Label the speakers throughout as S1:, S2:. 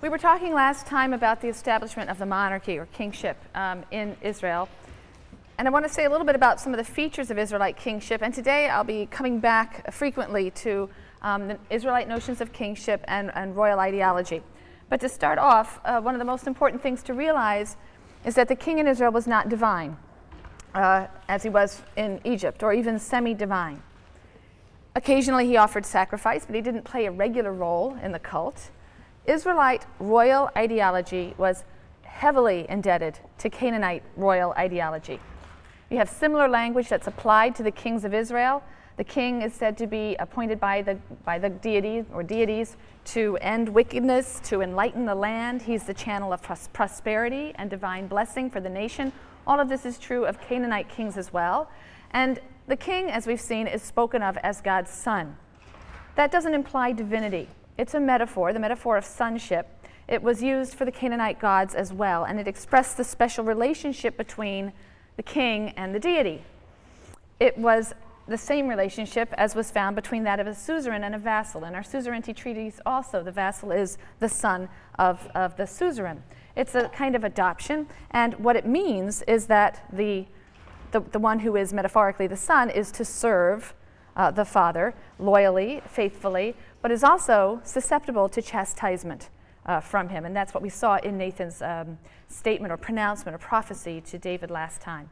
S1: We were talking last time about the establishment of the monarchy or kingship um, in Israel. And I want to say a little bit about some of the features of Israelite kingship. And today I'll be coming back frequently to um, the Israelite notions of kingship and, and royal ideology. But to start off, uh, one of the most important things to realize is that the king in Israel was not divine, uh, as he was in Egypt, or even semi divine. Occasionally he offered sacrifice, but he didn't play a regular role in the cult. Israelite royal ideology was heavily indebted to Canaanite royal ideology. You have similar language that's applied to the kings of Israel. The king is said to be appointed by the, by the deity or deities to end wickedness, to enlighten the land. He's the channel of pros- prosperity and divine blessing for the nation. All of this is true of Canaanite kings as well. And the king, as we've seen, is spoken of as God's son. That doesn't imply divinity. It's a metaphor, the metaphor of sonship. It was used for the Canaanite gods as well, and it expressed the special relationship between the king and the deity. It was the same relationship as was found between that of a suzerain and a vassal. In our suzerainty treaties, also, the vassal is the son of, of the suzerain. It's a kind of adoption, and what it means is that the, the, the one who is metaphorically the son is to serve uh, the father loyally, faithfully, but is also susceptible to chastisement uh, from him. And that's what we saw in Nathan's um, statement or pronouncement or prophecy to David last time.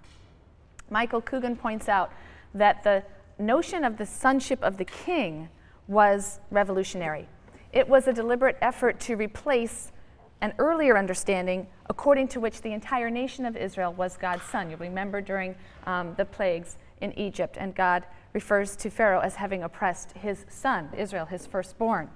S1: Michael Coogan points out that the notion of the sonship of the king was revolutionary. It was a deliberate effort to replace an earlier understanding according to which the entire nation of Israel was God's son. You'll remember during um, the plagues in Egypt, and God refers to Pharaoh as having oppressed his son, Israel, his firstborn.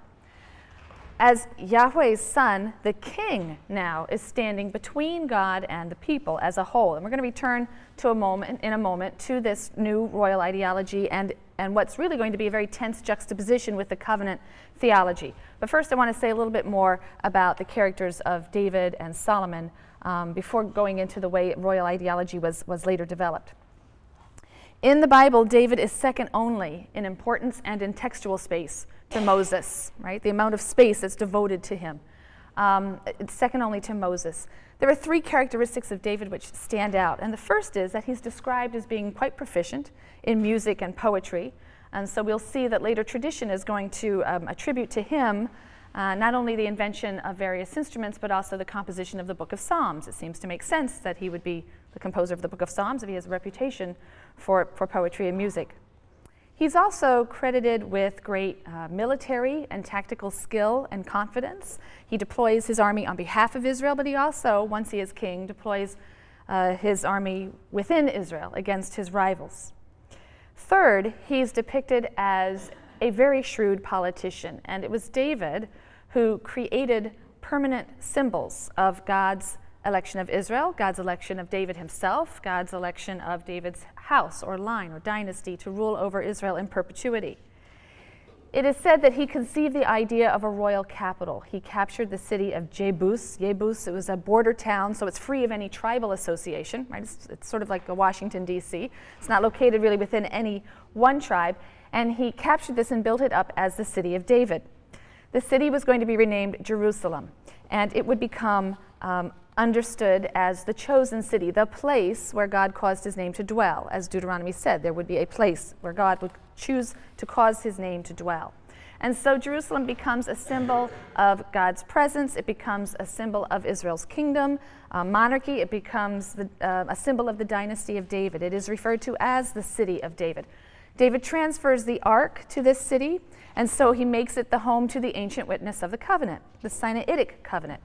S1: As Yahweh's son, the king now is standing between God and the people as a whole. And we're going to return to a moment in a moment to this new royal ideology and, and what's really going to be a very tense juxtaposition with the covenant theology. But first, I want to say a little bit more about the characters of David and Solomon um, before going into the way royal ideology was, was later developed. In the Bible, David is second only in importance and in textual space to Moses, right? The amount of space that's devoted to him. Um, it's second only to Moses. There are three characteristics of David which stand out. And the first is that he's described as being quite proficient in music and poetry. And so we'll see that later tradition is going to um, attribute to him uh, not only the invention of various instruments, but also the composition of the book of Psalms. It seems to make sense that he would be the composer of the book of Psalms if he has a reputation for, for poetry and music. He's also credited with great uh, military and tactical skill and confidence. He deploys his army on behalf of Israel, but he also, once he is king, deploys uh, his army within Israel against his rivals. Third, he's depicted as a very shrewd politician, and it was David who created permanent symbols of God's election of Israel, God's election of David himself, God's election of David's house or line or dynasty to rule over Israel in perpetuity. It is said that he conceived the idea of a royal capital. He captured the city of Jebus. Jebus, it was a border town, so it's free of any tribal association, right? It's, it's sort of like a Washington, D.C. It's not located really within any one tribe and he captured this and built it up as the city of David. The city was going to be renamed Jerusalem, and it would become um, understood as the chosen city, the place where God caused his name to dwell. As Deuteronomy said, there would be a place where God would choose to cause his name to dwell. And so Jerusalem becomes a symbol of God's presence. It becomes a symbol of Israel's kingdom, uh, monarchy. It becomes the, uh, a symbol of the dynasty of David. It is referred to as the city of David. David transfers the ark to this city, and so he makes it the home to the ancient witness of the covenant, the Sinaitic covenant.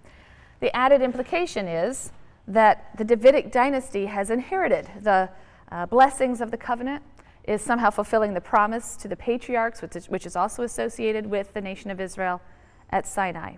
S1: The added implication is that the Davidic dynasty has inherited the uh, blessings of the covenant, is somehow fulfilling the promise to the patriarchs, which is, which is also associated with the nation of Israel at Sinai.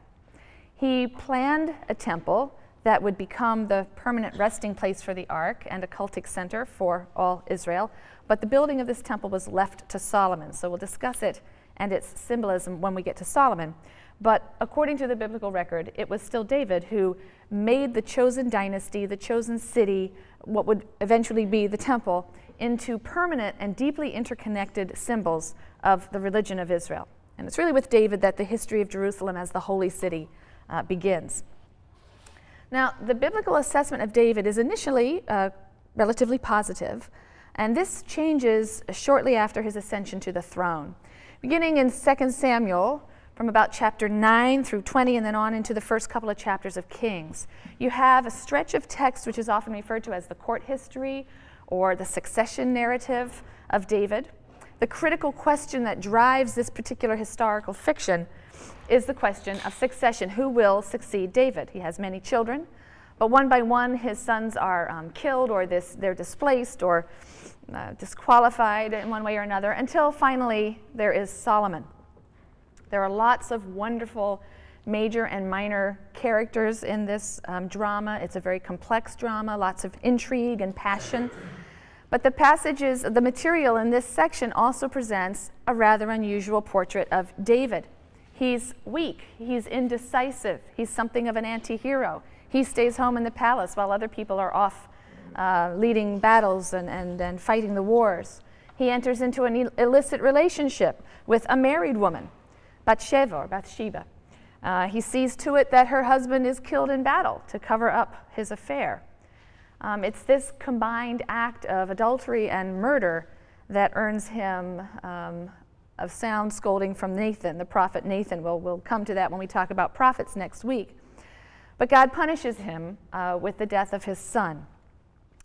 S1: He planned a temple that would become the permanent resting place for the ark and a cultic center for all Israel, but the building of this temple was left to Solomon. So we'll discuss it and its symbolism when we get to Solomon. But according to the biblical record, it was still David who made the chosen dynasty, the chosen city, what would eventually be the temple, into permanent and deeply interconnected symbols of the religion of Israel. And it's really with David that the history of Jerusalem as the holy city uh, begins. Now, the biblical assessment of David is initially uh, relatively positive, and this changes shortly after his ascension to the throne. Beginning in 2 Samuel, from about chapter 9 through 20, and then on into the first couple of chapters of Kings, you have a stretch of text which is often referred to as the court history or the succession narrative of David. The critical question that drives this particular historical fiction is the question of succession. Who will succeed David? He has many children, but one by one his sons are um, killed or this, they're displaced or uh, disqualified in one way or another until finally there is Solomon. There are lots of wonderful major and minor characters in this um, drama. It's a very complex drama, lots of intrigue and passion. But the passages, the material in this section also presents a rather unusual portrait of David. He's weak, he's indecisive, he's something of an anti hero. He stays home in the palace while other people are off uh, leading battles and, and, and fighting the wars. He enters into an illicit relationship with a married woman, Bathsheba or Bathsheba. Uh, he sees to it that her husband is killed in battle to cover up his affair. Um, it's this combined act of adultery and murder that earns him um, of sound scolding from Nathan, the prophet Nathan. We'll, we'll come to that when we talk about prophets next week. But God punishes him uh, with the death of his son.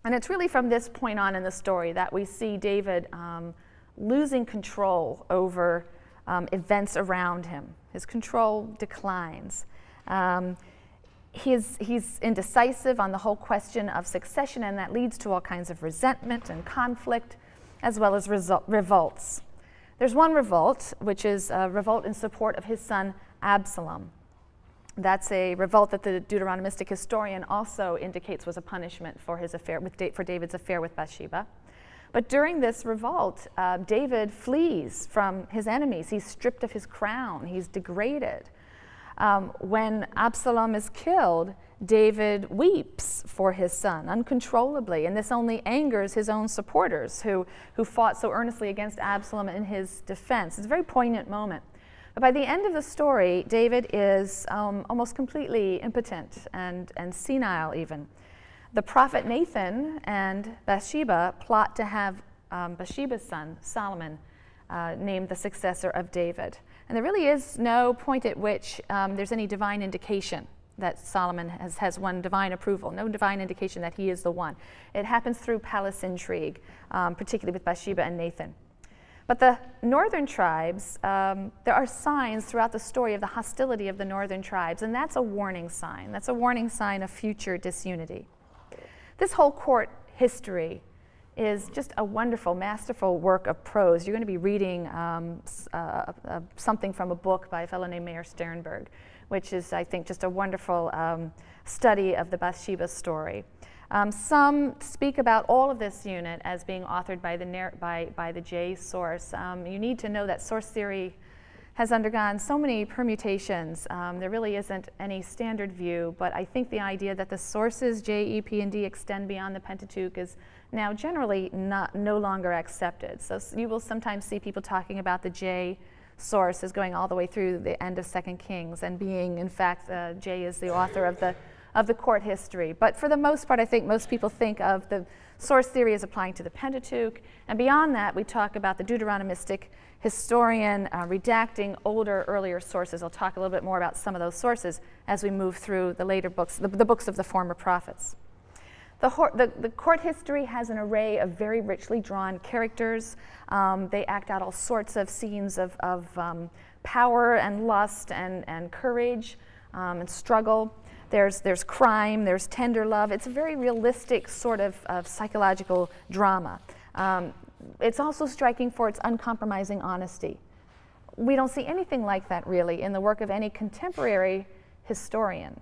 S1: And it's really from this point on in the story that we see David um, losing control over um, events around him. His control declines. Um, he's, he's indecisive on the whole question of succession, and that leads to all kinds of resentment and conflict, as well as revolts. There's one revolt, which is a revolt in support of his son Absalom. That's a revolt that the Deuteronomistic historian also indicates was a punishment for his affair with for David's affair with Bathsheba. But during this revolt, uh, David flees from his enemies. He's stripped of his crown. He's degraded. Um, when Absalom is killed, David weeps for his son uncontrollably, and this only angers his own supporters who, who fought so earnestly against Absalom in his defense. It's a very poignant moment. But by the end of the story, David is um, almost completely impotent and, and senile, even. The prophet Nathan and Bathsheba plot to have um, Bathsheba's son, Solomon, uh, named the successor of David. And there really is no point at which um, there's any divine indication that Solomon has, has won divine approval, no divine indication that he is the one. It happens through palace intrigue, um, particularly with Bathsheba and Nathan. But the northern tribes, um, there are signs throughout the story of the hostility of the northern tribes, and that's a warning sign. That's a warning sign of future disunity. This whole court history is just a wonderful, masterful work of prose. You're going to be reading um, uh, uh, something from a book by a fellow named Meir Sternberg which is, I think, just a wonderful um, study of the Bathsheba story. Um, some speak about all of this unit as being authored by the, by, by the J source. Um, you need to know that source theory has undergone so many permutations. Um, there really isn't any standard view, but I think the idea that the sources J, E, P, and D extend beyond the Pentateuch is now generally not, no longer accepted. So you will sometimes see people talking about the J source is going all the way through the end of Second Kings and being, in fact, uh, J is the author of the, of the court history. But for the most part, I think most people think of the source theory as applying to the Pentateuch. And beyond that, we talk about the Deuteronomistic historian uh, redacting older, earlier sources. I'll talk a little bit more about some of those sources as we move through the later books, the, the books of the former prophets. The, the, the, court history has an array of very richly drawn characters. Um, they act out all sorts of scenes of, of um, power and lust and, and courage um, and struggle. There's, there's crime, there's tender love. It's a very realistic sort of, of psychological drama. It's also striking for its uncompromising honesty. We don't see anything like that really in the work of any contemporary historian.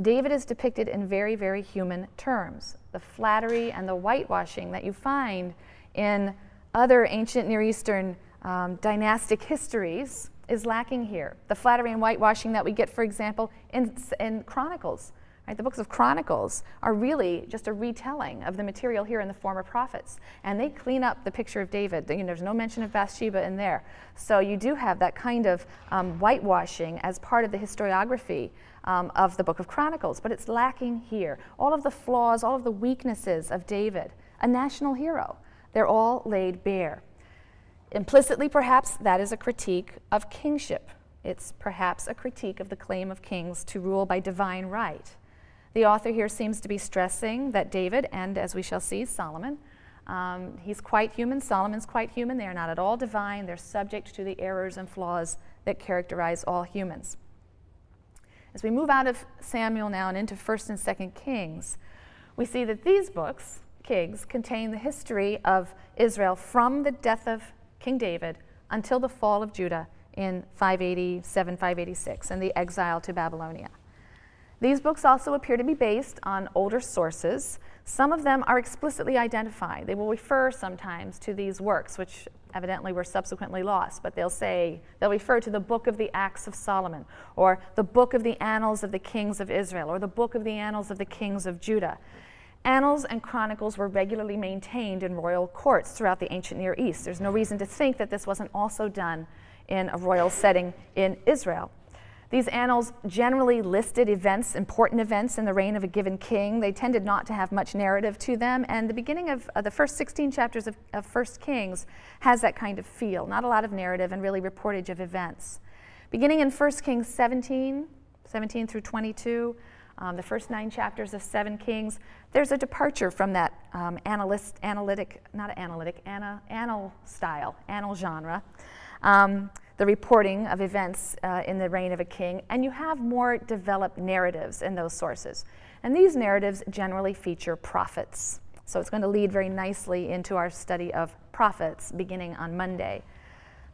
S1: David is depicted in very, very human terms. The flattery and the whitewashing that you find in other ancient Near Eastern um, dynastic histories is lacking here. The flattery and whitewashing that we get, for example, in, in Chronicles. Right? The books of Chronicles are really just a retelling of the material here in the former prophets. And they clean up the picture of David. You know, there's no mention of Bathsheba in there. So you do have that kind of um, whitewashing as part of the historiography um, of the book of Chronicles. But it's lacking here. All of the flaws, all of the weaknesses of David, a national hero, they're all laid bare. Implicitly, perhaps, that is a critique of kingship. It's perhaps a critique of the claim of kings to rule by divine right. The author here seems to be stressing that David, and as we shall see, Solomon, um, he's quite human. Solomon's quite human. They are not at all divine. They're subject to the errors and flaws that characterize all humans. As we move out of Samuel now and into 1st and 2nd Kings, we see that these books, Kings, contain the history of Israel from the death of King David until the fall of Judah in 587 586 and the exile to Babylonia. These books also appear to be based on older sources. Some of them are explicitly identified. They will refer sometimes to these works, which evidently were subsequently lost, but they'll say, they'll refer to the book of the Acts of Solomon, or the book of the Annals of the Kings of Israel, or the book of the Annals of the Kings of Judah. Annals and chronicles were regularly maintained in royal courts throughout the ancient Near East. There's no reason to think that this wasn't also done in a royal setting in Israel. These annals generally listed events, important events in the reign of a given king. They tended not to have much narrative to them, and the beginning of uh, the first 16 chapters of, of First Kings has that kind of feel. Not a lot of narrative and really reportage of events. Beginning in 1 Kings 17, 17 through 22, um, the first nine chapters of Second Kings, there's a departure from that um, analyst, analytic, not analytic, ana, annal style, annal genre. Um, the reporting of events uh, in the reign of a king, and you have more developed narratives in those sources. And these narratives generally feature prophets. So it's going to lead very nicely into our study of prophets beginning on Monday.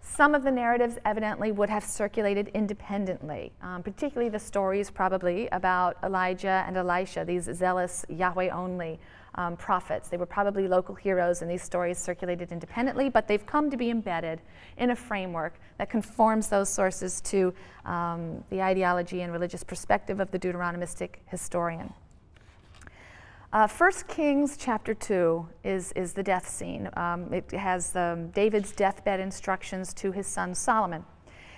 S1: Some of the narratives evidently would have circulated independently, um, particularly the stories probably about Elijah and Elisha, these zealous Yahweh only um, prophets. They were probably local heroes, and these stories circulated independently, but they've come to be embedded in a framework that conforms those sources to um, the ideology and religious perspective of the Deuteronomistic historian. Uh, 1 Kings chapter 2 is, is the death scene. Um, it has um, David's deathbed instructions to his son Solomon.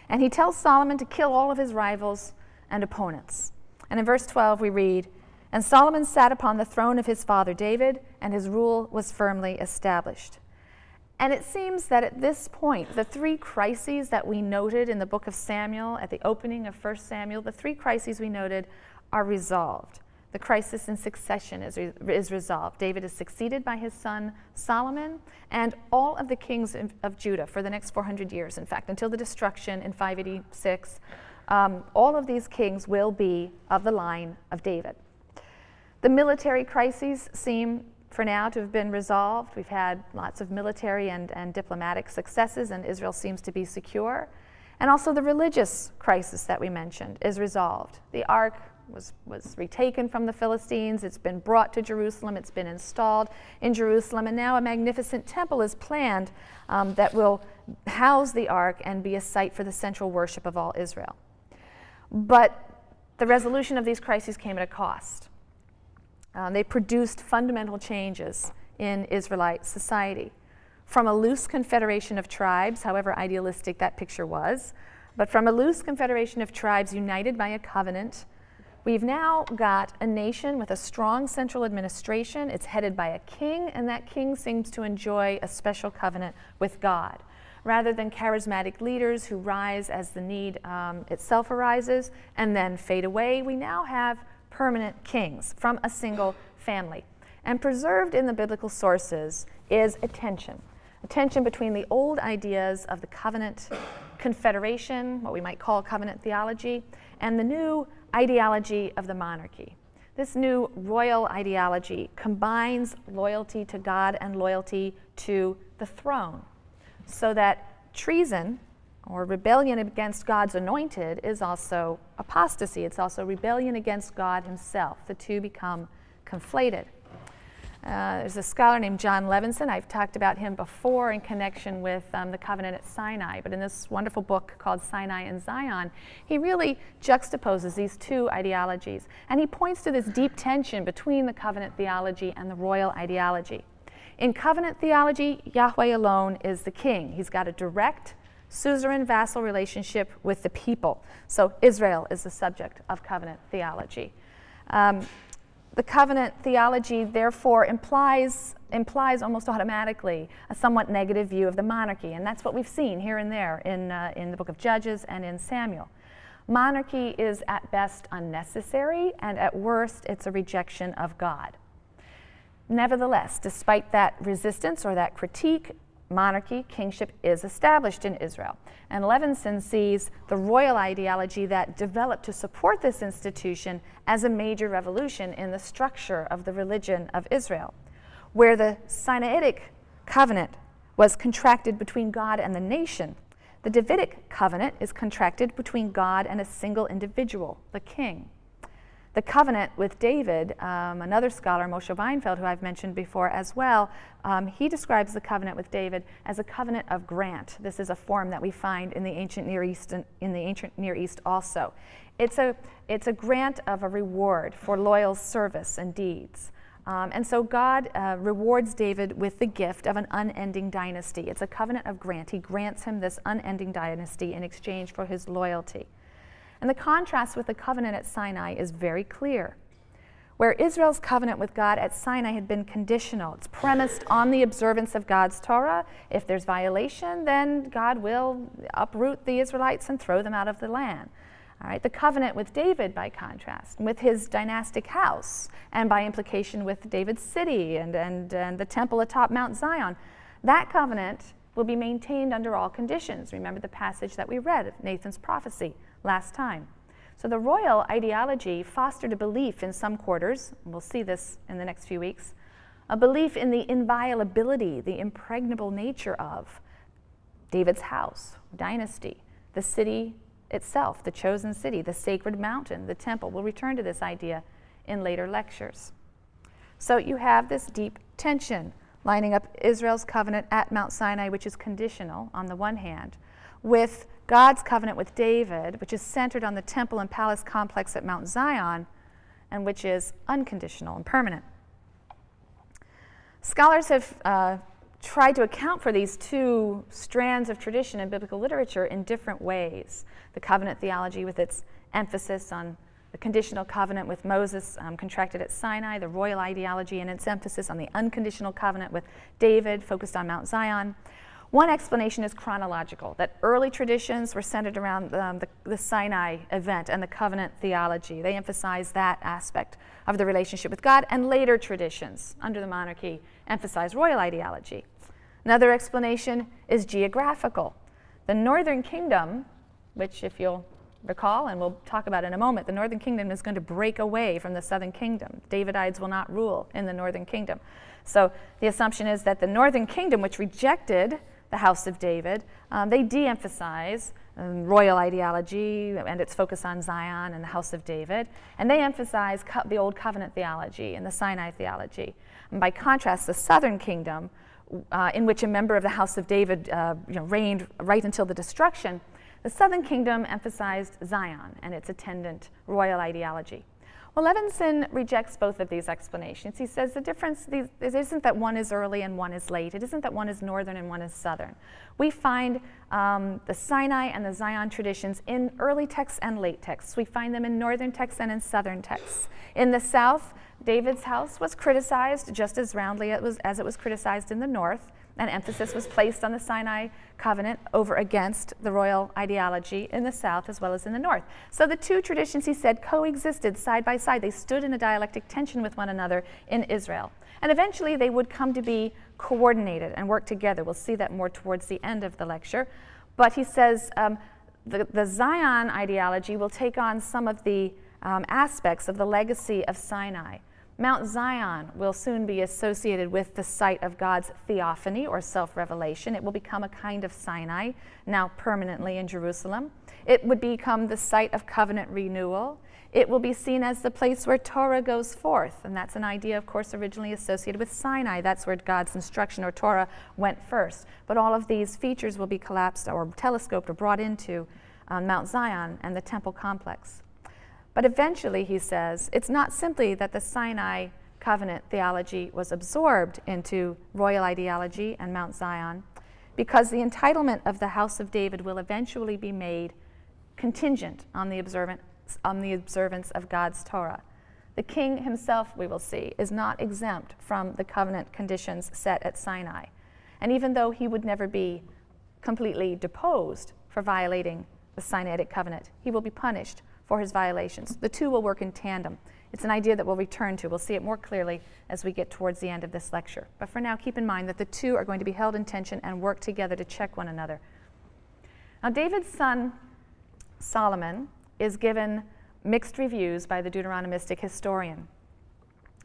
S1: And he tells Solomon to kill all of his rivals and opponents. And in verse 12, we read, and Solomon sat upon the throne of his father David, and his rule was firmly established. And it seems that at this point, the three crises that we noted in the book of Samuel at the opening of 1 Samuel, the three crises we noted are resolved. The crisis in succession is, re- is resolved. David is succeeded by his son Solomon and all of the kings of, of Judah for the next 400 years, in fact, until the destruction in 586. Um, all of these kings will be of the line of David. The military crises seem for now to have been resolved. We've had lots of military and, and diplomatic successes, and Israel seems to be secure. And also, the religious crisis that we mentioned is resolved. The ark was, was retaken from the Philistines, it's been brought to Jerusalem, it's been installed in Jerusalem, and now a magnificent temple is planned um, that will house the ark and be a site for the central worship of all Israel. But the resolution of these crises came at a cost. Um, they produced fundamental changes in Israelite society. From a loose confederation of tribes, however idealistic that picture was, but from a loose confederation of tribes united by a covenant, we've now got a nation with a strong central administration. It's headed by a king, and that king seems to enjoy a special covenant with God. Rather than charismatic leaders who rise as the need um, itself arises and then fade away, we now have permanent kings from a single family. And preserved in the biblical sources is a tension a tension between the old ideas of the covenant confederation, what we might call covenant theology, and the new ideology of the monarchy. This new royal ideology combines loyalty to God and loyalty to the throne, so that treason or rebellion against God's anointed is also apostasy. It's also rebellion against God Himself. The two become conflated. Uh, there's a scholar named Jon Levenson. I've talked about him before in connection with um, the covenant at Sinai, but in this wonderful book called Sinai and Zion, he really juxtaposes these two ideologies. And he points to this deep tension between the covenant theology and the royal ideology. In covenant theology, Yahweh alone is the king. He's got a direct, suzerain vassal relationship with the people. So Israel is the subject of covenant theology. Um, the covenant theology, therefore, implies, implies almost automatically a somewhat negative view of the monarchy, and that's what we've seen here and there in, uh, in the book of Judges and in Samuel. Monarchy is at best unnecessary, and at worst, it's a rejection of God. Nevertheless, despite that resistance or that critique, monarchy, kingship is established in Israel. And Levenson sees the royal ideology that developed to support this institution as a major revolution in the structure of the religion of Israel, where the Sinaitic covenant was contracted between God and the nation. The Davidic covenant is contracted between God and a single individual, the king. The covenant with David, um, another scholar, Moshe Weinfeld, who I've mentioned before as well, um, he describes the covenant with David as a covenant of grant. This is a form that we find in the ancient Near East, in the ancient Near East also. It's a, it's a grant of a reward for loyal service and deeds. Um, and so God uh, rewards David with the gift of an unending dynasty. It's a covenant of grant. He grants him this unending dynasty in exchange for his loyalty. And the contrast with the covenant at Sinai is very clear. Where Israel's covenant with God at Sinai had been conditional, it's premised on the observance of God's Torah. If there's violation, then God will uproot the Israelites and throw them out of the land. All right, the covenant with David, by contrast, with his dynastic house, and by implication with David's city and, and, and the temple atop Mount Zion, that covenant will be maintained under all conditions. Remember the passage that we read of Nathan's prophecy last time. So the royal ideology fostered a belief in some quarters, we'll see this in the next few weeks, a belief in the inviolability, the impregnable nature of David's house, dynasty, the city itself, the chosen city, the sacred mountain, the temple. We'll return to this idea in later lectures. So you have this deep tension lining up Israel's covenant at Mount Sinai, which is conditional on the one hand, with God's covenant with David, which is centered on the temple and palace complex at Mount Zion, and which is unconditional and permanent. Scholars have uh, tried to account for these two strands of tradition in biblical literature in different ways. The covenant theology, with its emphasis on the conditional covenant with Moses um, contracted at Sinai, the royal ideology, and its emphasis on the unconditional covenant with David, focused on Mount Zion. One explanation is chronological, that early traditions were centered around um, the, the, Sinai event and the covenant theology. They emphasize that aspect of the relationship with God, and later traditions under the monarchy emphasize royal ideology. Another explanation is geographical. The northern kingdom, which, if you'll recall, and we'll talk about in a moment, the northern kingdom is going to break away from the southern kingdom. Davidites will not rule in the northern kingdom. So the assumption is that the northern kingdom, which rejected the House of David, um, they de emphasize um, royal ideology and its focus on Zion and the House of David, and they emphasize co- the Old Covenant theology and the Sinai theology. And by contrast, the southern kingdom, uh, in which a member of the House of David uh, you know, reigned right until the destruction, the southern kingdom emphasized Zion and its attendant royal ideology. Well, Levenson rejects both of these explanations. He says the difference these, isn't that one is early and one is late. It isn't that one is northern and one is southern. We find um, the Sinai and the Zion traditions in early texts and late texts. We find them in northern texts and in southern texts. In the south, David's house was criticized just as roundly as it was criticized in the north and emphasis was placed on the Sinai covenant over against the royal ideology in the south as well as in the north. So the two traditions, he said, coexisted side by side. They stood in a dialectic tension with one another in Israel. And eventually they would come to be coordinated and work together. We'll see that more towards the end of the lecture. But he says um, the, the, Zion ideology will take on some of the um, aspects of the legacy of Sinai. Mount Zion will soon be associated with the site of God's theophany or self revelation. It will become a kind of Sinai, now permanently in Jerusalem. It would become the site of covenant renewal. It will be seen as the place where Torah goes forth, and that's an idea, of course, originally associated with Sinai. That's where God's instruction or Torah went first. But all of these features will be collapsed or telescoped or brought into um, Mount Zion and the temple complex. But eventually, he says, it's not simply that the Sinai covenant theology was absorbed into royal ideology and Mount Zion, because the entitlement of the house of David will eventually be made contingent on the, on the observance of God's Torah. The king himself, we will see, is not exempt from the covenant conditions set at Sinai. And even though he would never be completely deposed for violating the Sinaitic covenant, he will be punished for his violations. The two will work in tandem. It's an idea that we'll return to. We'll see it more clearly as we get towards the end of this lecture. But for now, keep in mind that the two are going to be held in tension and work together to check one another. Now, David's son, Solomon, is given mixed reviews by the Deuteronomistic historian.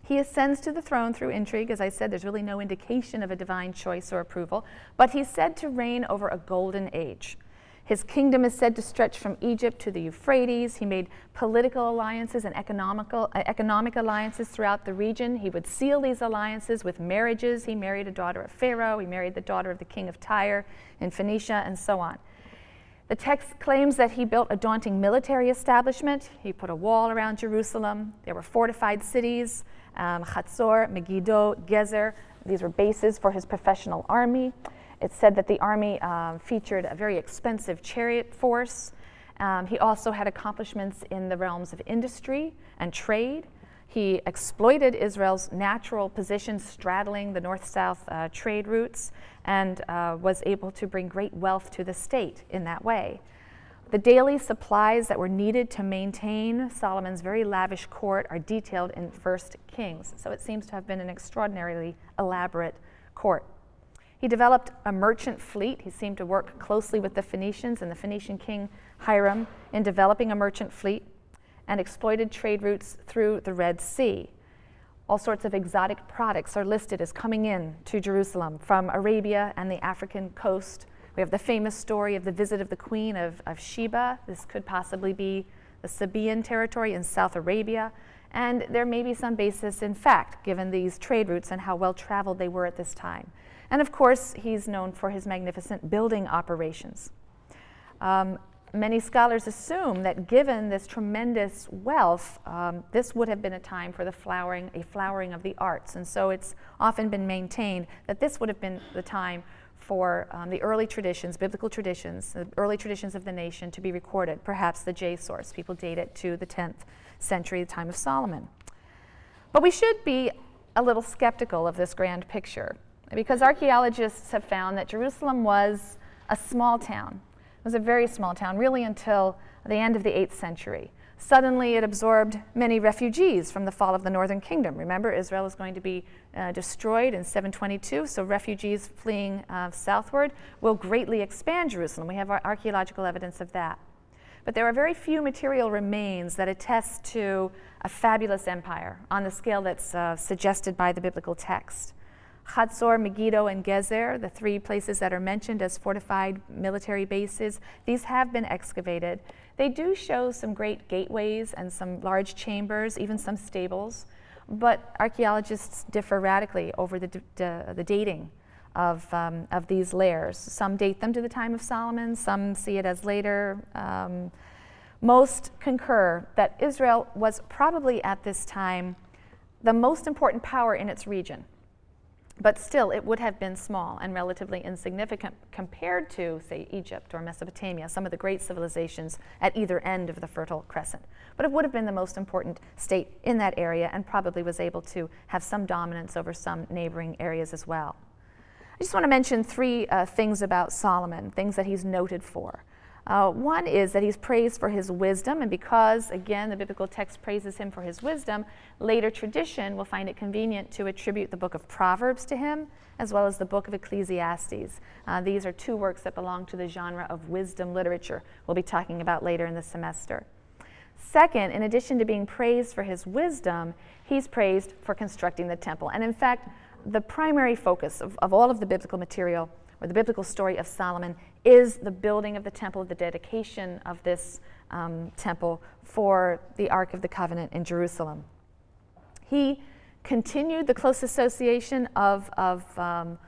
S1: He ascends to the throne through intrigue. As I said, there's really no indication of a divine choice or approval, but he's said to reign over a golden age. His kingdom is said to stretch from Egypt to the Euphrates. He made political alliances and economical, uh, economic alliances throughout the region. He would seal these alliances with marriages. He married a daughter of Pharaoh, he married the daughter of the king of Tyre in Phoenicia, and so on. The text claims that he built a daunting military establishment. He put a wall around Jerusalem. There were fortified cities um, Megiddo, Gezer. These were bases for his professional army. It's said that the army um, featured a very expensive chariot force. Um, he also had accomplishments in the realms of industry and trade. He exploited Israel's natural position straddling the north south uh, trade routes and uh, was able to bring great wealth to the state in that way. The daily supplies that were needed to maintain Solomon's very lavish court are detailed in First Kings, so it seems to have been an extraordinarily elaborate court. He developed a merchant fleet. He seemed to work closely with the Phoenicians and the Phoenician king Hiram in developing a merchant fleet and exploited trade routes through the Red Sea. All sorts of exotic products are listed as coming in to Jerusalem from Arabia and the African coast. We have the famous story of the visit of the Queen of, of Sheba. This could possibly be the Sabaean territory in South Arabia. And there may be some basis in fact, given these trade routes and how well traveled they were at this time. And of course, he's known for his magnificent building operations. Um, many scholars assume that given this tremendous wealth, um, this would have been a time for the flowering, a flowering of the arts. And so it's often been maintained that this would have been the time for um, the early traditions, biblical traditions, the early traditions of the nation to be recorded, perhaps the J source. People date it to the 10th century, the time of Solomon. But we should be a little skeptical of this grand picture because archaeologists have found that Jerusalem was a small town. It was a very small town, really until the end of the 8th century. Suddenly, it absorbed many refugees from the fall of the northern kingdom. Remember, Israel is going to be uh, destroyed in 722, so refugees fleeing uh, southward will greatly expand Jerusalem. We have archaeological evidence of that. But there are very few material remains that attest to a fabulous empire on the scale that's uh, suggested by the biblical text. Chatzor, Megiddo, and Gezer, the three places that are mentioned as fortified military bases, these have been excavated. They do show some great gateways and some large chambers, even some stables, but archaeologists differ radically over the, the dating of, um, of these layers. Some date them to the time of Solomon, some see it as later. Um, most concur that Israel was probably at this time the most important power in its region. But still, it would have been small and relatively insignificant compared to, say, Egypt or Mesopotamia, some of the great civilizations at either end of the Fertile Crescent. But it would have been the most important state in that area and probably was able to have some dominance over some neighboring areas as well. I just want to mention three uh, things about Solomon, things that he's noted for. Uh, one is that he's praised for his wisdom, and because, again, the biblical text praises him for his wisdom, later tradition will find it convenient to attribute the book of Proverbs to him, as well as the book of Ecclesiastes. Uh, these are two works that belong to the genre of wisdom literature, we'll be talking about later in the semester. Second, in addition to being praised for his wisdom, he's praised for constructing the temple. And in fact, the primary focus of, of all of the biblical material or the biblical story of Solomon is the building of the temple, the dedication of this um, temple for the Ark of the Covenant in Jerusalem. He continued the close association of, of, um,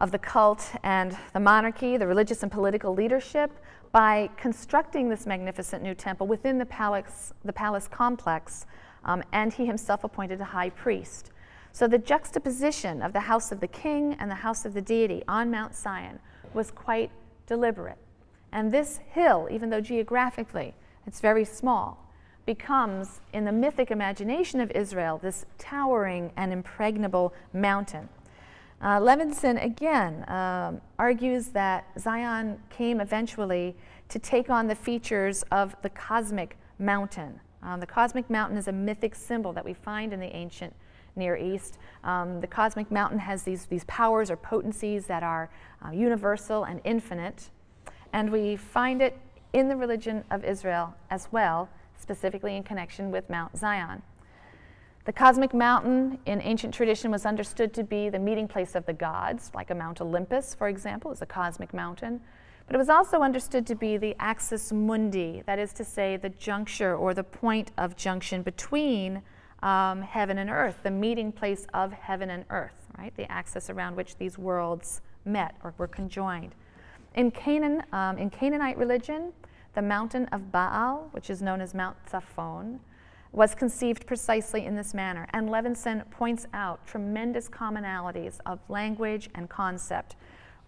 S1: of the cult and the monarchy, the religious and political leadership, by constructing this magnificent new temple within the palace, the palace complex, um, and he himself appointed a high priest. So the juxtaposition of the house of the king and the house of the deity on Mount Zion was quite deliberate. And this hill, even though geographically it's very small, becomes, in the mythic imagination of Israel, this towering and impregnable mountain. Uh, Levenson again um, argues that Zion came eventually to take on the features of the cosmic mountain. Um, the cosmic mountain is a mythic symbol that we find in the ancient Near East. Um, the cosmic mountain has these, these powers or potencies that are uh, universal and infinite, and we find it in the religion of Israel as well, specifically in connection with Mount Zion. The cosmic mountain in ancient tradition was understood to be the meeting place of the gods, like a Mount Olympus, for example, is a cosmic mountain. But it was also understood to be the axis mundi, that is to say, the juncture or the point of junction between um, heaven and earth, the meeting place of heaven and earth, right? The axis around which these worlds met or were conjoined. In Canaan, um, in Canaanite religion, the mountain of Baal, which is known as Mount Zaphon, was conceived precisely in this manner. And Levenson points out tremendous commonalities of language and concept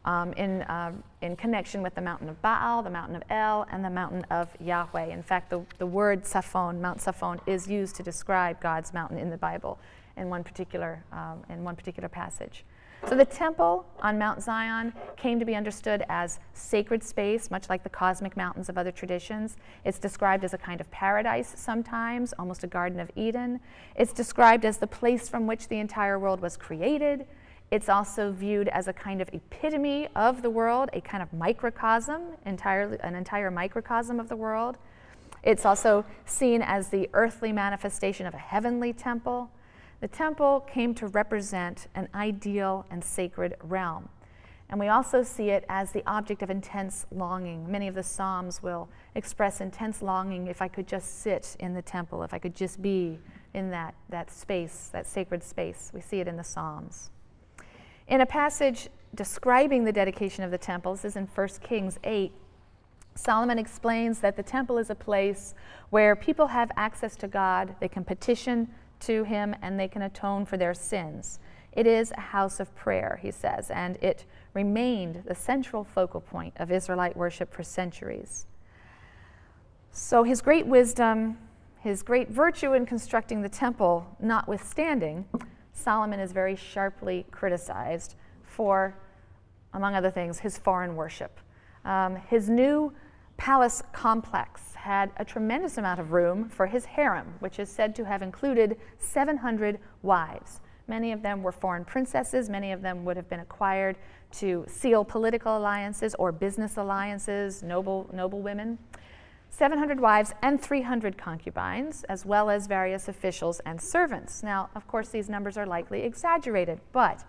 S1: um, in, uh, in connection with the mountain of Baal, the mountain of El, and the mountain of Yahweh. In fact, the, the word Zaphon, Mount Zaphon, is used to describe God's mountain in the Bible in one particular, um, in one particular passage. So the temple on Mount Zion came to be understood as sacred space, much like the cosmic mountains of other traditions. It's described as a kind of paradise sometimes, almost a Garden of Eden. It's described as the place from which the entire world was created. It's also viewed as a kind of epitome of the world, a kind of microcosm, entirely, an entire microcosm of the world. It's also seen as the earthly manifestation of a heavenly temple. The temple came to represent an ideal and sacred realm. And we also see it as the object of intense longing. Many of the Psalms will express intense longing if I could just sit in the temple, if I could just be in that, that space, that sacred space. We see it in the Psalms. In a passage describing the dedication of the temple, this is in 1 Kings 8, Solomon explains that the temple is a place where people have access to God, they can petition to him and they can atone for their sins. It is a house of prayer, he says, and it remained the central focal point of Israelite worship for centuries. So, his great wisdom, his great virtue in constructing the temple notwithstanding, Solomon is very sharply criticized for, among other things, his foreign worship. Um, his new palace complex had a tremendous amount of room for his harem, which is said to have included 700 wives. Many of them were foreign princesses, many of them would have been acquired to seal political alliances or business alliances, noble, noble women. 700 wives and 300 concubines, as well as various officials and servants. Now, of course, these numbers are likely exaggerated, but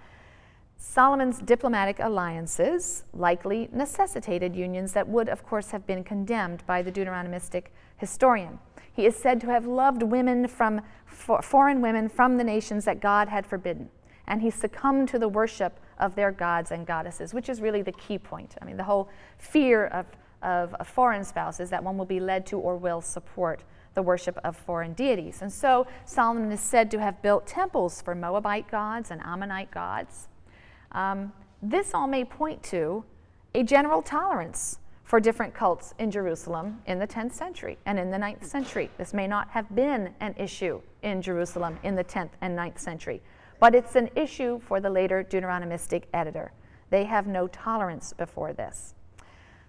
S1: Solomon's diplomatic alliances likely necessitated unions that would, of course, have been condemned by the Deuteronomistic historian. He is said to have loved women from for, foreign women from the nations that God had forbidden, and he succumbed to the worship of their gods and goddesses, which is really the key point. I mean, the whole fear of, of foreign spouses that one will be led to or will support the worship of foreign deities. And so Solomon is said to have built temples for Moabite gods and Ammonite gods. Um, this all may point to a general tolerance for different cults in Jerusalem in the 10th century and in the 9th century. This may not have been an issue in Jerusalem in the 10th and 9th century, but it's an issue for the later Deuteronomistic editor. They have no tolerance before this.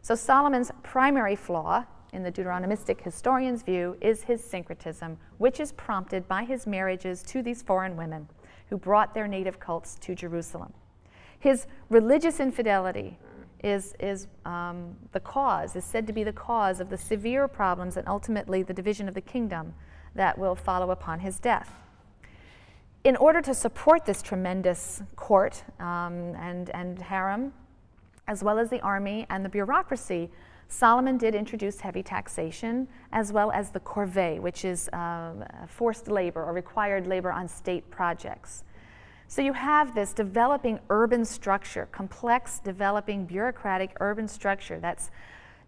S1: So Solomon's primary flaw in the Deuteronomistic historian's view is his syncretism, which is prompted by his marriages to these foreign women who brought their native cults to Jerusalem. His religious infidelity is, is um, the cause, is said to be the cause of the severe problems and ultimately the division of the kingdom that will follow upon his death. In order to support this tremendous court um, and, and harem, as well as the army and the bureaucracy, Solomon did introduce heavy taxation as well as the corvée, which is um, forced labor or required labor on state projects. So you have this developing urban structure, complex, developing bureaucratic urban structure that's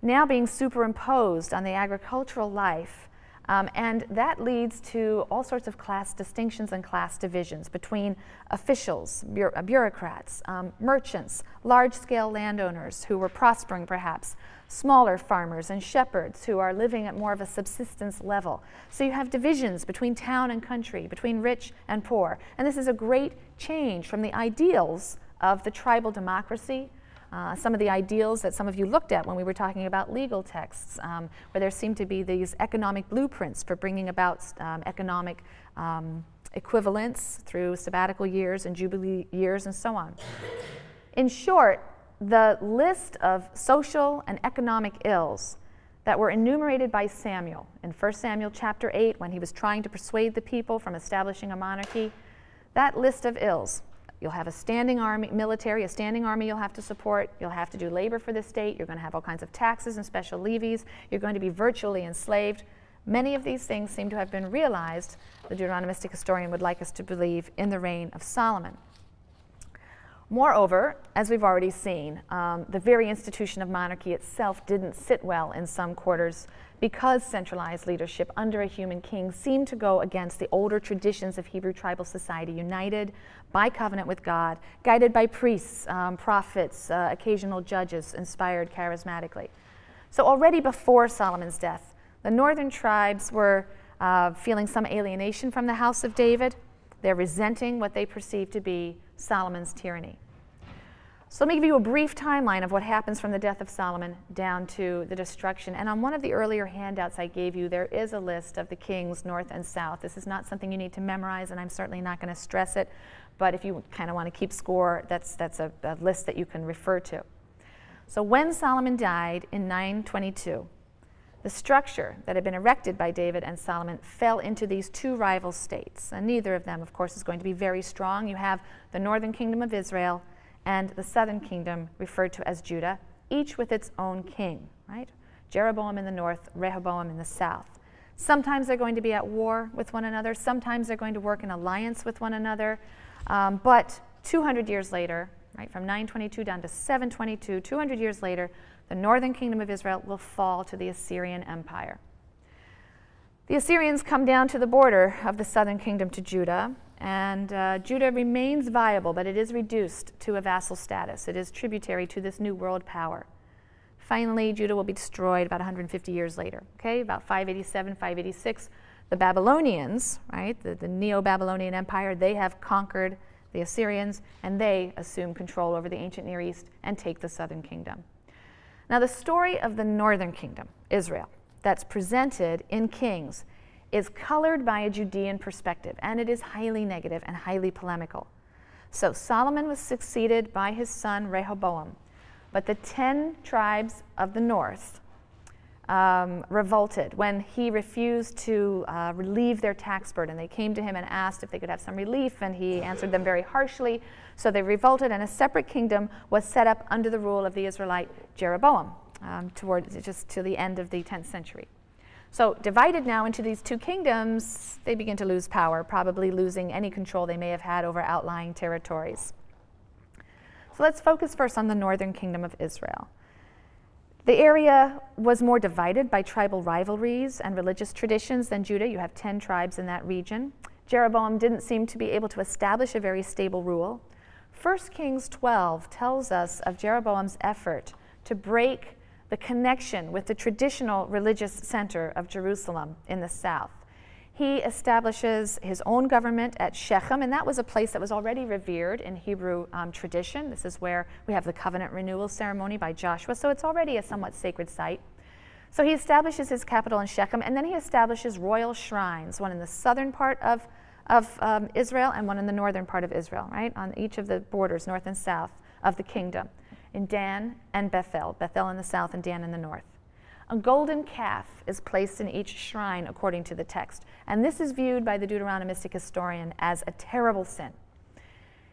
S1: now being superimposed on the agricultural life um, and that leads to all sorts of class distinctions and class divisions between officials, uh, bureaucrats, um, merchants, large scale landowners who were prospering perhaps, smaller farmers and shepherds who are living at more of a subsistence level. So you have divisions between town and country, between rich and poor. And this is a great change from the ideals of the tribal democracy uh, some of the ideals that some of you looked at when we were talking about legal texts, um, where there seem to be these economic blueprints for bringing about um, economic um, equivalence through sabbatical years and jubilee years and so on. In short, the list of social and economic ills that were enumerated by Samuel in 1 Samuel chapter 8 when he was trying to persuade the people from establishing a monarchy, that list of ills You'll have a standing army, military, a standing army you'll have to support. You'll have to do labor for the state. You're going to have all kinds of taxes and special levies. You're going to be virtually enslaved. Many of these things seem to have been realized, the Deuteronomistic historian would like us to believe, in the reign of Solomon. Moreover, as we've already seen, um, the very institution of monarchy itself didn't sit well in some quarters because centralized leadership under a human king seemed to go against the older traditions of Hebrew tribal society, united by covenant with God, guided by priests, um, prophets, uh, occasional judges, inspired charismatically. So, already before Solomon's death, the northern tribes were uh, feeling some alienation from the house of David. They're resenting what they perceive to be Solomon's tyranny. So let me give you a brief timeline of what happens from the death of Solomon down to the destruction. And on one of the earlier handouts I gave you, there is a list of the kings north and south. This is not something you need to memorize, and I'm certainly not going to stress it. But if you kind of want to keep score, that's, that's a, a list that you can refer to. So when Solomon died in 922, the structure that had been erected by David and Solomon fell into these two rival states. And neither of them, of course, is going to be very strong. You have the northern kingdom of Israel and the southern kingdom referred to as Judah, each with its own king, right? Jeroboam in the north, Rehoboam in the south. Sometimes they're going to be at war with one another, sometimes they're going to work in alliance with one another. Um, but 200 years later, right, from 922 down to 722, 200 years later, the northern kingdom of Israel will fall to the Assyrian Empire. The Assyrians come down to the border of the southern kingdom to Judah, and uh, Judah remains viable, but it is reduced to a vassal status. It is tributary to this new world power. Finally, Judah will be destroyed about 150 years later. Okay, about 587, 586. The Babylonians, right, the, the Neo Babylonian Empire, they have conquered the Assyrians and they assume control over the ancient Near East and take the southern kingdom. Now, the story of the northern kingdom, Israel, that's presented in Kings is colored by a Judean perspective, and it is highly negative and highly polemical. So Solomon was succeeded by his son Rehoboam, but the ten tribes of the north um, revolted when he refused to uh, relieve their tax burden. They came to him and asked if they could have some relief, and he answered them very harshly. So they revolted, and a separate kingdom was set up under the rule of the Israelite Jeroboam um, toward just to the end of the 10th century. So, divided now into these two kingdoms, they begin to lose power, probably losing any control they may have had over outlying territories. So, let's focus first on the northern kingdom of Israel. The area was more divided by tribal rivalries and religious traditions than Judah. You have 10 tribes in that region. Jeroboam didn't seem to be able to establish a very stable rule. 1 Kings 12 tells us of Jeroboam's effort to break the connection with the traditional religious center of Jerusalem in the south. He establishes his own government at Shechem, and that was a place that was already revered in Hebrew um, tradition. This is where we have the covenant renewal ceremony by Joshua, so it's already a somewhat sacred site. So he establishes his capital in Shechem, and then he establishes royal shrines, one in the southern part of, of um, Israel and one in the northern part of Israel, right, on each of the borders, north and south of the kingdom in Dan and Bethel, Bethel in the south and Dan in the north. A golden calf is placed in each shrine according to the text, and this is viewed by the Deuteronomistic historian as a terrible sin.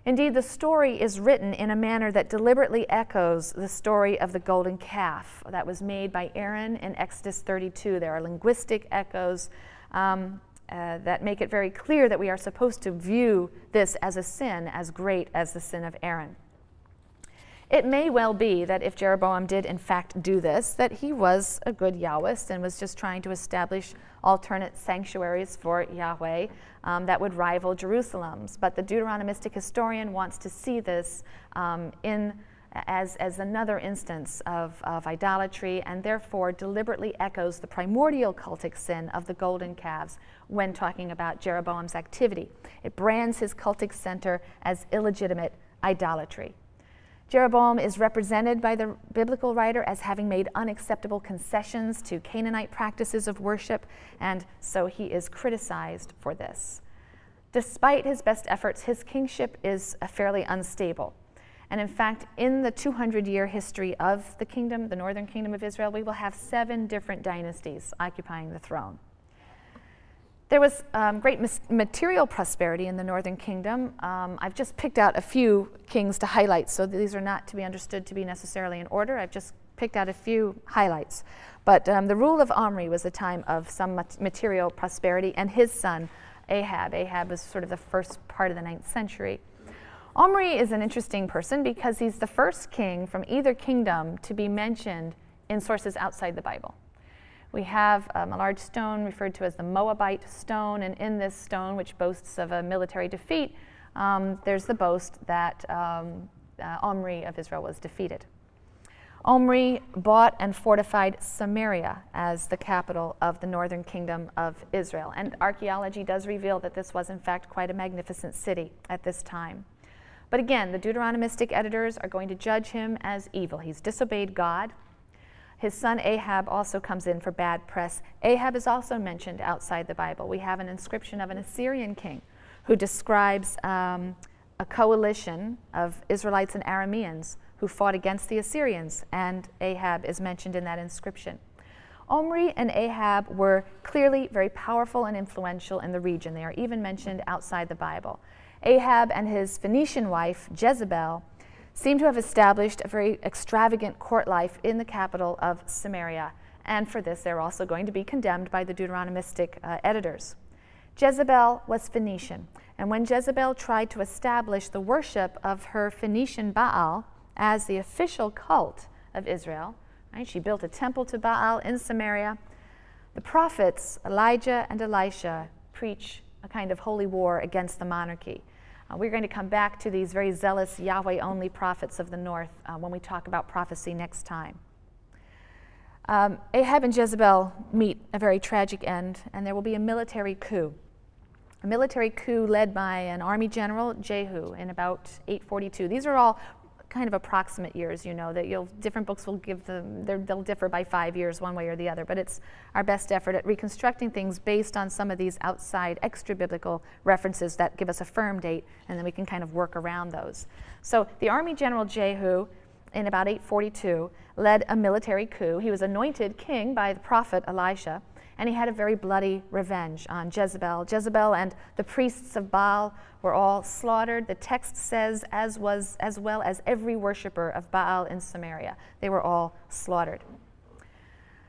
S1: Indeed, the story is written in a manner that deliberately echoes the story of the golden calf that was made by Aaron in Exodus 32. There are linguistic echoes um, uh, that make it very clear that we are supposed to view this as a sin as great as the sin of Aaron. It may well be that if Jeroboam did in fact do this, that he was a good Yahwist and was just trying to establish alternate sanctuaries for Yahweh um, that would rival Jerusalem's. But the Deuteronomistic historian wants to see this um, in as, as another instance of, of idolatry and therefore deliberately echoes the primordial cultic sin of the golden calves when talking about Jeroboam's activity. It brands his cultic center as illegitimate idolatry. Jeroboam is represented by the biblical writer as having made unacceptable concessions to Canaanite practices of worship, and so he is criticized for this. Despite his best efforts, his kingship is uh, fairly unstable. And in fact, in the 200 year history of the kingdom, the northern kingdom of Israel, we will have seven different dynasties occupying the throne. There was um, great material prosperity in the northern kingdom. Um, I've just picked out a few kings to highlight, so these are not to be understood to be necessarily in order. I've just picked out a few highlights. But um, the rule of Omri was a time of some material prosperity, and his son, Ahab. Ahab was sort of the first part of the ninth century. Omri is an interesting person because he's the first king from either kingdom to be mentioned in sources outside the Bible. We have um, a large stone referred to as the Moabite stone, and in this stone, which boasts of a military defeat, um, there's the boast that um, uh, Omri of Israel was defeated. Omri bought and fortified Samaria as the capital of the northern kingdom of Israel. And archaeology does reveal that this was, in fact, quite a magnificent city at this time. But again, the Deuteronomistic editors are going to judge him as evil. He's disobeyed God, his son Ahab also comes in for bad press. Ahab is also mentioned outside the Bible. We have an inscription of an Assyrian king who describes um, a coalition of Israelites and Arameans who fought against the Assyrians, and Ahab is mentioned in that inscription. Omri and Ahab were clearly very powerful and influential in the region. They are even mentioned outside the Bible. Ahab and his Phoenician wife, Jezebel, seem to have established a very extravagant court life in the capital of Samaria. And for this, they're also going to be condemned by the Deuteronomistic uh, editors. Jezebel was Phoenician. And when Jezebel tried to establish the worship of her Phoenician Baal as the official cult of Israel, right, she built a temple to Baal in Samaria. The prophets, Elijah and Elisha, preach a kind of holy war against the monarchy. Uh, we're going to come back to these very zealous Yahweh only prophets of the north uh, when we talk about prophecy next time. Um, Ahab and Jezebel meet a very tragic end, and there will be a military coup. A military coup led by an army general, Jehu, in about 842. These are all kind of approximate years, you know, that you'll, different books will give them, they'll differ by five years one way or the other, but it's our best effort at reconstructing things based on some of these outside extra biblical references that give us a firm date, and then we can kind of work around those. So the Army General Jehu, in about 842, led a military coup. He was anointed king by the prophet Elisha and he had a very bloody revenge on Jezebel. Jezebel and the priests of Baal were all slaughtered. The text says, as was as well as every worshiper of Baal in Samaria. They were all slaughtered.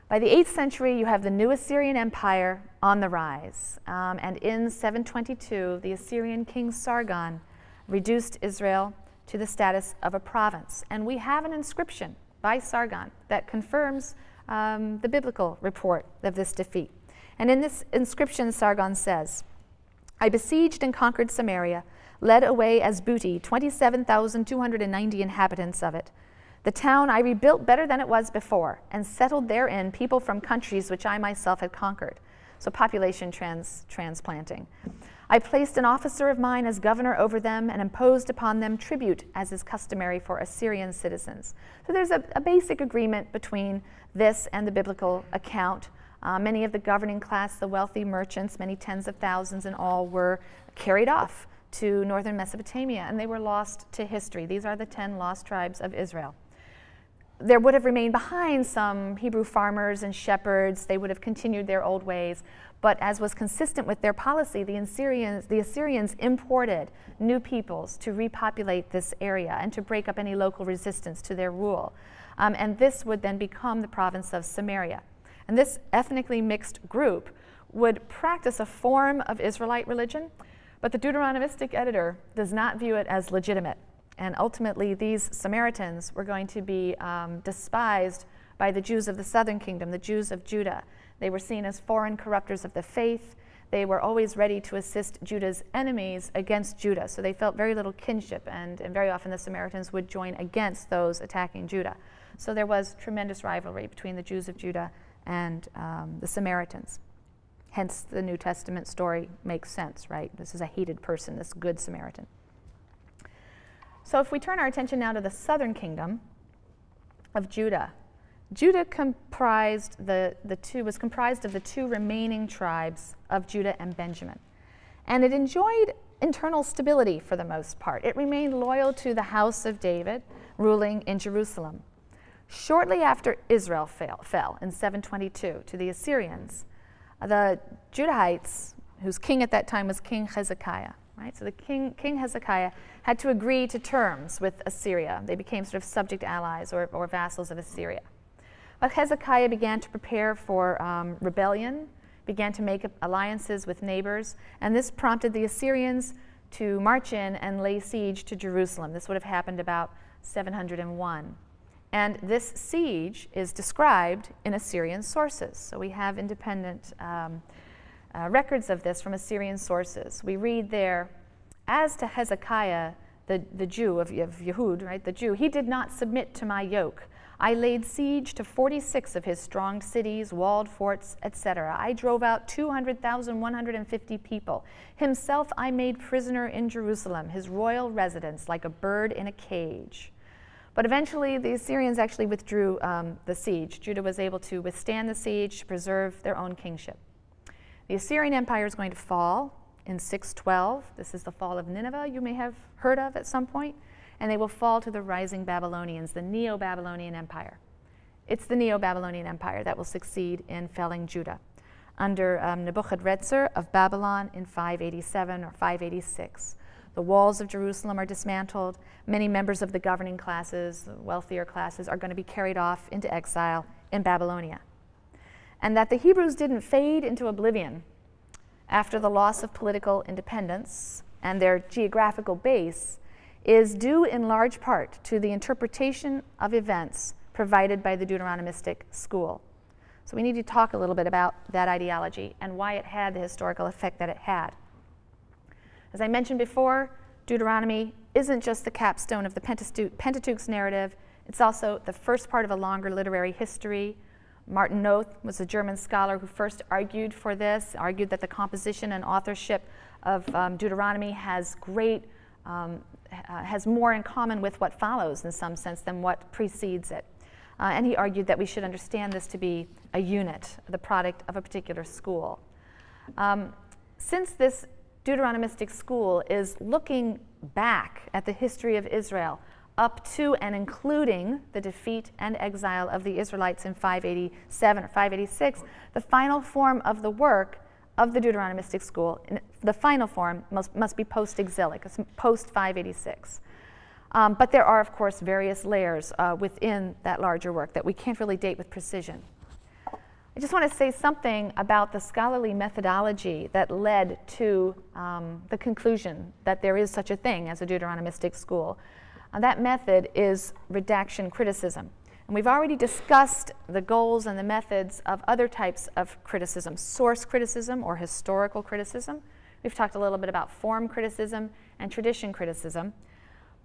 S1: By the 8th century, you have the new Assyrian Empire on the rise. Um, and in 722, the Assyrian king Sargon reduced Israel to the status of a province. And we have an inscription by Sargon that confirms um, the biblical report of this defeat. And in this inscription, Sargon says, I besieged and conquered Samaria, led away as booty 27,290 inhabitants of it. The town I rebuilt better than it was before, and settled therein people from countries which I myself had conquered. So, population trans- transplanting. I placed an officer of mine as governor over them and imposed upon them tribute, as is customary for Assyrian citizens. So there's a, a basic agreement between this and the biblical account. Uh, many of the governing class, the wealthy merchants, many tens of thousands in all, were carried off to northern Mesopotamia and they were lost to history. These are the ten lost tribes of Israel. there would have remained behind some Hebrew farmers and shepherds. They would have continued their old ways. But as was consistent with their policy, the Assyrians, the Assyrians imported new peoples to repopulate this area and to break up any local resistance to their rule. Um, and this would then become the province of Samaria. And this ethnically mixed group would practice a form of Israelite religion, but the Deuteronomistic editor does not view it as legitimate. And ultimately, these Samaritans were going to be um, despised by the Jews of the southern kingdom, the Jews of Judah. They were seen as foreign corrupters of the faith. They were always ready to assist Judah's enemies against Judah. So they felt very little kinship, and, and very often the Samaritans would join against those attacking Judah. So there was tremendous rivalry between the Jews of Judah and um, the Samaritans. Hence, the New Testament story makes sense, right? This is a hated person, this good Samaritan. So, if we turn our attention now to the southern kingdom of Judah, Judah comprised the, the two, was comprised of the two remaining tribes of Judah and Benjamin. And it enjoyed internal stability for the most part. It remained loyal to the house of David, ruling in Jerusalem. Shortly after Israel fell, fell in 722 to the Assyrians, the Judahites, whose king at that time was King Hezekiah, right? So the king, King Hezekiah had to agree to terms with Assyria. They became sort of subject allies or, or vassals of Assyria. But Hezekiah began to prepare for um, rebellion, began to make alliances with neighbors, and this prompted the Assyrians to march in and lay siege to Jerusalem. This would have happened about 701. And this siege is described in Assyrian sources. So we have independent um, uh, records of this from Assyrian sources. We read there, as to Hezekiah, the, the Jew of, of Yehud, right, the Jew, he did not submit to my yoke. I laid siege to 46 of his strong cities, walled forts, etc. I drove out 200,150 people. Himself I made prisoner in Jerusalem, his royal residence, like a bird in a cage. But eventually, the Assyrians actually withdrew um, the siege. Judah was able to withstand the siege to preserve their own kingship. The Assyrian Empire is going to fall in 612. This is the fall of Nineveh, you may have heard of at some point. And they will fall to the rising Babylonians, the Neo Babylonian Empire. It's the Neo Babylonian Empire that will succeed in felling Judah under um, Nebuchadrezzar of Babylon in 587 or 586. The walls of Jerusalem are dismantled. Many members of the governing classes, wealthier classes, are going to be carried off into exile in Babylonia. And that the Hebrews didn't fade into oblivion after the loss of political independence and their geographical base is due in large part to the interpretation of events provided by the Deuteronomistic school. So we need to talk a little bit about that ideology and why it had the historical effect that it had. As I mentioned before, Deuteronomy isn't just the capstone of the Pentateuch's narrative, it's also the first part of a longer literary history. Martin Noth was a German scholar who first argued for this, argued that the composition and authorship of um, Deuteronomy has great, um, uh, has more in common with what follows in some sense than what precedes it. Uh, and he argued that we should understand this to be a unit, the product of a particular school. Um, since this Deuteronomistic school is looking back at the history of Israel up to and including the defeat and exile of the Israelites in 587 or 586, the final form of the work of the Deuteronomistic school, the final form must, must be post exilic, post 586. Um, but there are, of course, various layers uh, within that larger work that we can't really date with precision. I just want to say something about the scholarly methodology that led to um, the conclusion that there is such a thing as a Deuteronomistic school. Uh, that method is redaction criticism. And we've already discussed the goals and the methods of other types of criticism source criticism or historical criticism. We've talked a little bit about form criticism and tradition criticism.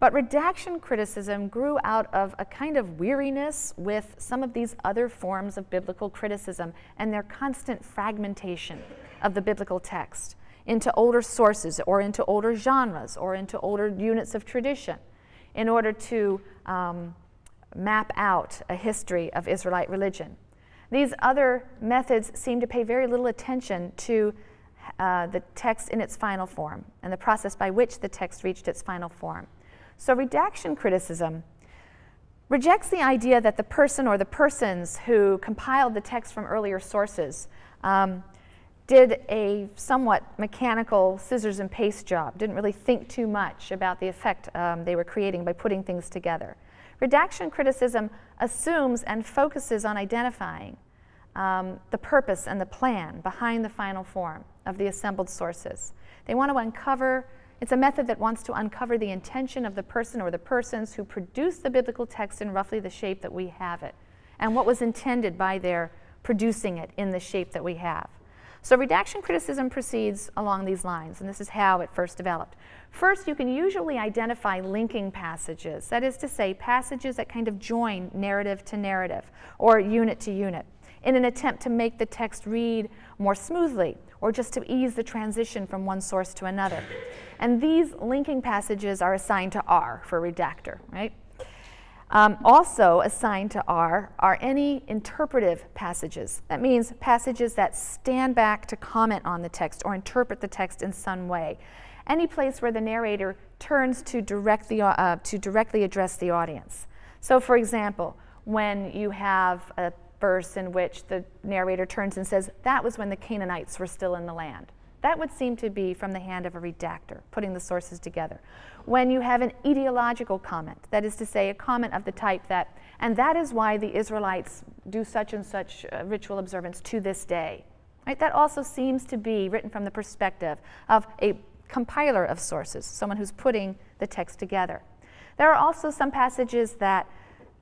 S1: But redaction criticism grew out of a kind of weariness with some of these other forms of biblical criticism and their constant fragmentation of the biblical text into older sources or into older genres or into older units of tradition in order to um, map out a history of Israelite religion. These other methods seem to pay very little attention to uh, the text in its final form and the process by which the text reached its final form. So, redaction criticism rejects the idea that the person or the persons who compiled the text from earlier sources um, did a somewhat mechanical scissors and paste job, didn't really think too much about the effect um, they were creating by putting things together. Redaction criticism assumes and focuses on identifying um, the purpose and the plan behind the final form of the assembled sources. They want to uncover, it's a method that wants to uncover the intention of the person or the persons who produced the biblical text in roughly the shape that we have it, and what was intended by their producing it in the shape that we have. So redaction criticism proceeds along these lines, and this is how it first developed. First, you can usually identify linking passages, that is to say, passages that kind of join narrative to narrative or unit to unit in an attempt to make the text read more smoothly or just to ease the transition from one source to another. And these linking passages are assigned to R for redactor, right? Um, also assigned to R are any interpretive passages. That means passages that stand back to comment on the text or interpret the text in some way. Any place where the narrator turns to, direct the, uh, to directly address the audience. So, for example, when you have a verse in which the narrator turns and says, That was when the Canaanites were still in the land. That would seem to be from the hand of a redactor, putting the sources together when you have an etiological comment, that is to say, a comment of the type that, and that is why the Israelites do such and such uh, ritual observance to this day. Right? That also seems to be written from the perspective of a compiler of sources, someone who's putting the text together. There are also some passages that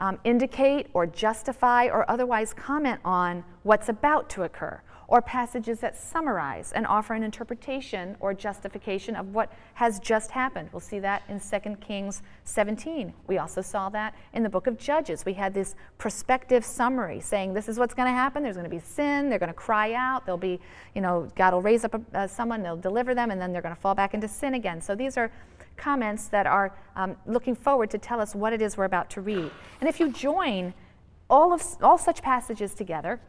S1: um, indicate or justify or otherwise comment on what's about to occur or passages that summarize and offer an interpretation or justification of what has just happened. We'll see that in 2 Kings 17. We also saw that in the book of Judges. We had this prospective summary saying this is what's going to happen. There's going to be sin. They're going to cry out. There'll be, you know, God will raise up uh, someone, they'll deliver them, and then they're going to fall back into sin again. So these are comments that are um, looking forward to tell us what it is we're about to read. And if you join all of all such passages together,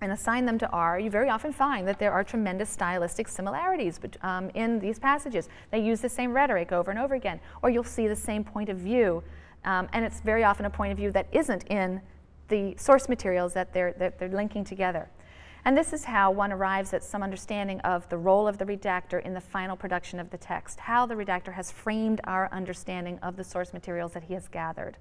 S1: and assign them to R, you very often find that there are tremendous stylistic similarities um, in these passages. They use the same rhetoric over and over again, or you'll see the same point of view, um, and it's very often a point of view that isn't in the source materials that they're, that they're linking together. And this is how one arrives at some understanding of the role of the redactor in the final production of the text, how the redactor has framed our understanding of the source materials that he has gathered.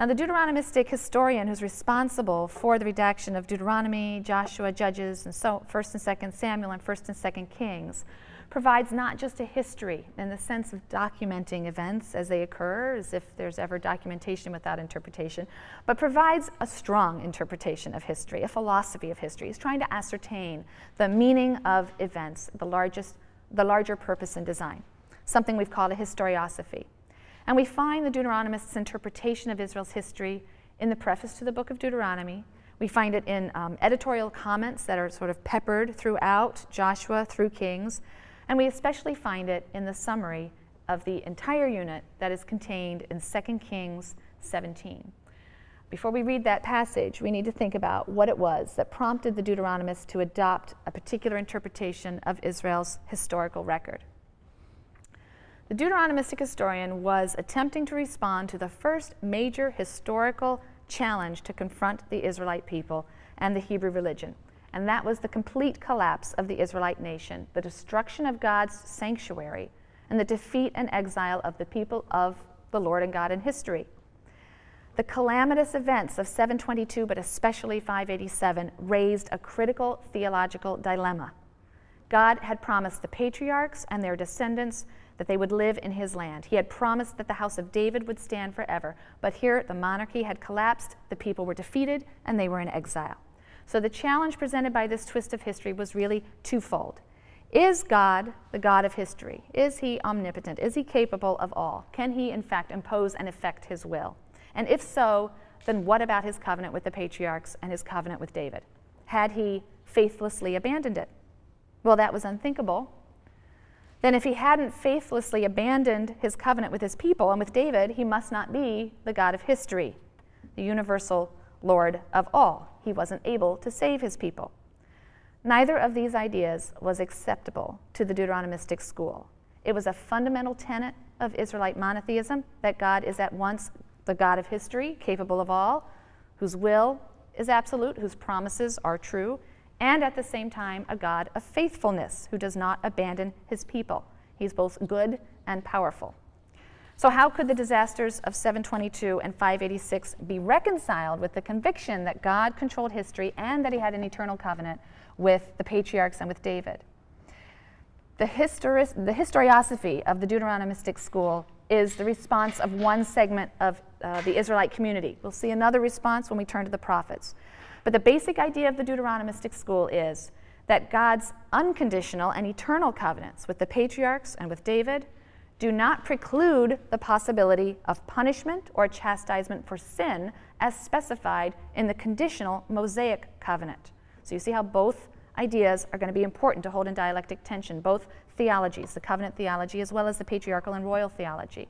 S1: Now, the Deuteronomistic historian who's responsible for the redaction of Deuteronomy, Joshua, Judges, and so 1st and 2nd Samuel and 1st and 2nd Kings provides not just a history in the sense of documenting events as they occur, as if there's ever documentation without interpretation, but provides a strong interpretation of history, a philosophy of history. He's trying to ascertain the meaning of events, the largest, the larger purpose and design, something we've called a historiosophy. And we find the Deuteronomist's interpretation of Israel's history in the preface to the book of Deuteronomy. We find it in um, editorial comments that are sort of peppered throughout Joshua through Kings. And we especially find it in the summary of the entire unit that is contained in 2 Kings 17. Before we read that passage, we need to think about what it was that prompted the Deuteronomist to adopt a particular interpretation of Israel's historical record. The Deuteronomistic historian was attempting to respond to the first major historical challenge to confront the Israelite people and the Hebrew religion, and that was the complete collapse of the Israelite nation, the destruction of God's sanctuary, and the defeat and exile of the people of the Lord and God in history. The calamitous events of 722, but especially 587, raised a critical theological dilemma. God had promised the patriarchs and their descendants that they would live in his land. He had promised that the house of David would stand forever. But here, the monarchy had collapsed, the people were defeated, and they were in exile. So the challenge presented by this twist of history was really twofold. Is God the God of history? Is he omnipotent? Is he capable of all? Can he, in fact, impose and effect his will? And if so, then what about his covenant with the patriarchs and his covenant with David? Had he faithlessly abandoned it? Well, that was unthinkable then if he hadn't faithlessly abandoned his covenant with his people and with David, he must not be the God of history, the universal Lord of all. He wasn't able to save his people. Neither of these ideas was acceptable to the Deuteronomistic school. It was a fundamental tenet of Israelite monotheism that God is at once the God of history, capable of all, whose will is absolute, whose promises are true, and at the same time, a God of faithfulness who does not abandon his people. He's both good and powerful. So, how could the disasters of 722 and 586 be reconciled with the conviction that God controlled history and that he had an eternal covenant with the patriarchs and with David? The, histori- the historiosophy of the Deuteronomistic school is the response of one segment of uh, the Israelite community. We'll see another response when we turn to the prophets. But the basic idea of the Deuteronomistic school is that God's unconditional and eternal covenants with the patriarchs and with David do not preclude the possibility of punishment or chastisement for sin as specified in the conditional Mosaic covenant. So you see how both ideas are going to be important to hold in dialectic tension, both theologies, the covenant theology as well as the patriarchal and royal theology.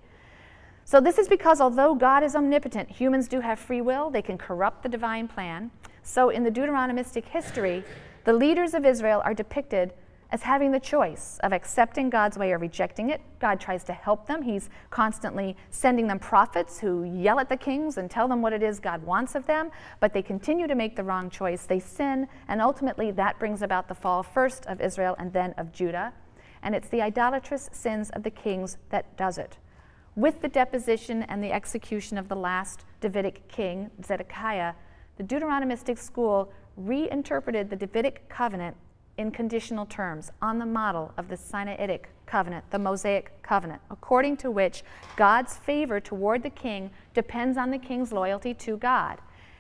S1: So, this is because although God is omnipotent, humans do have free will, they can corrupt the divine plan. So, in the Deuteronomistic history, the leaders of Israel are depicted as having the choice of accepting God's way or rejecting it. God tries to help them. He's constantly sending them prophets who yell at the kings and tell them what it is God wants of them, but they continue to make the wrong choice. They sin, and ultimately that brings about the fall first of Israel and then of Judah. And it's the idolatrous sins of the kings that does it. With the deposition and the execution of the last Davidic king, Zedekiah, the Deuteronomistic school reinterpreted the Davidic covenant in conditional terms on the model of the Sinaitic covenant, the Mosaic covenant, according to which God's favor toward the king depends on the king's loyalty to God.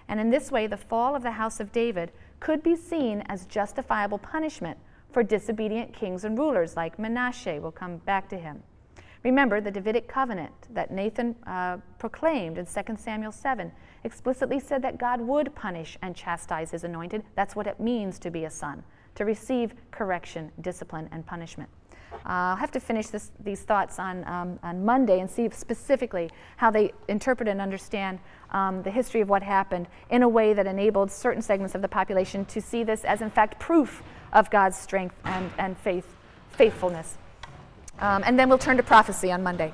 S1: And in this way, the fall of the house of David could be seen as justifiable punishment for disobedient kings and rulers like Manasseh. We'll come back to him. Remember, the Davidic covenant that Nathan uh, proclaimed in 2 Samuel 7 explicitly said that God would punish and chastise his anointed. That's what it means to be a son, to receive correction, discipline, and punishment. Uh, I'll have to finish this, these thoughts on, um, on Monday and see specifically how they interpret and understand um, the history of what happened in a way that enabled certain segments of the population to see this as, in fact, proof of God's strength and, and faith, faithfulness. Um, and then we'll turn to prophecy on Monday.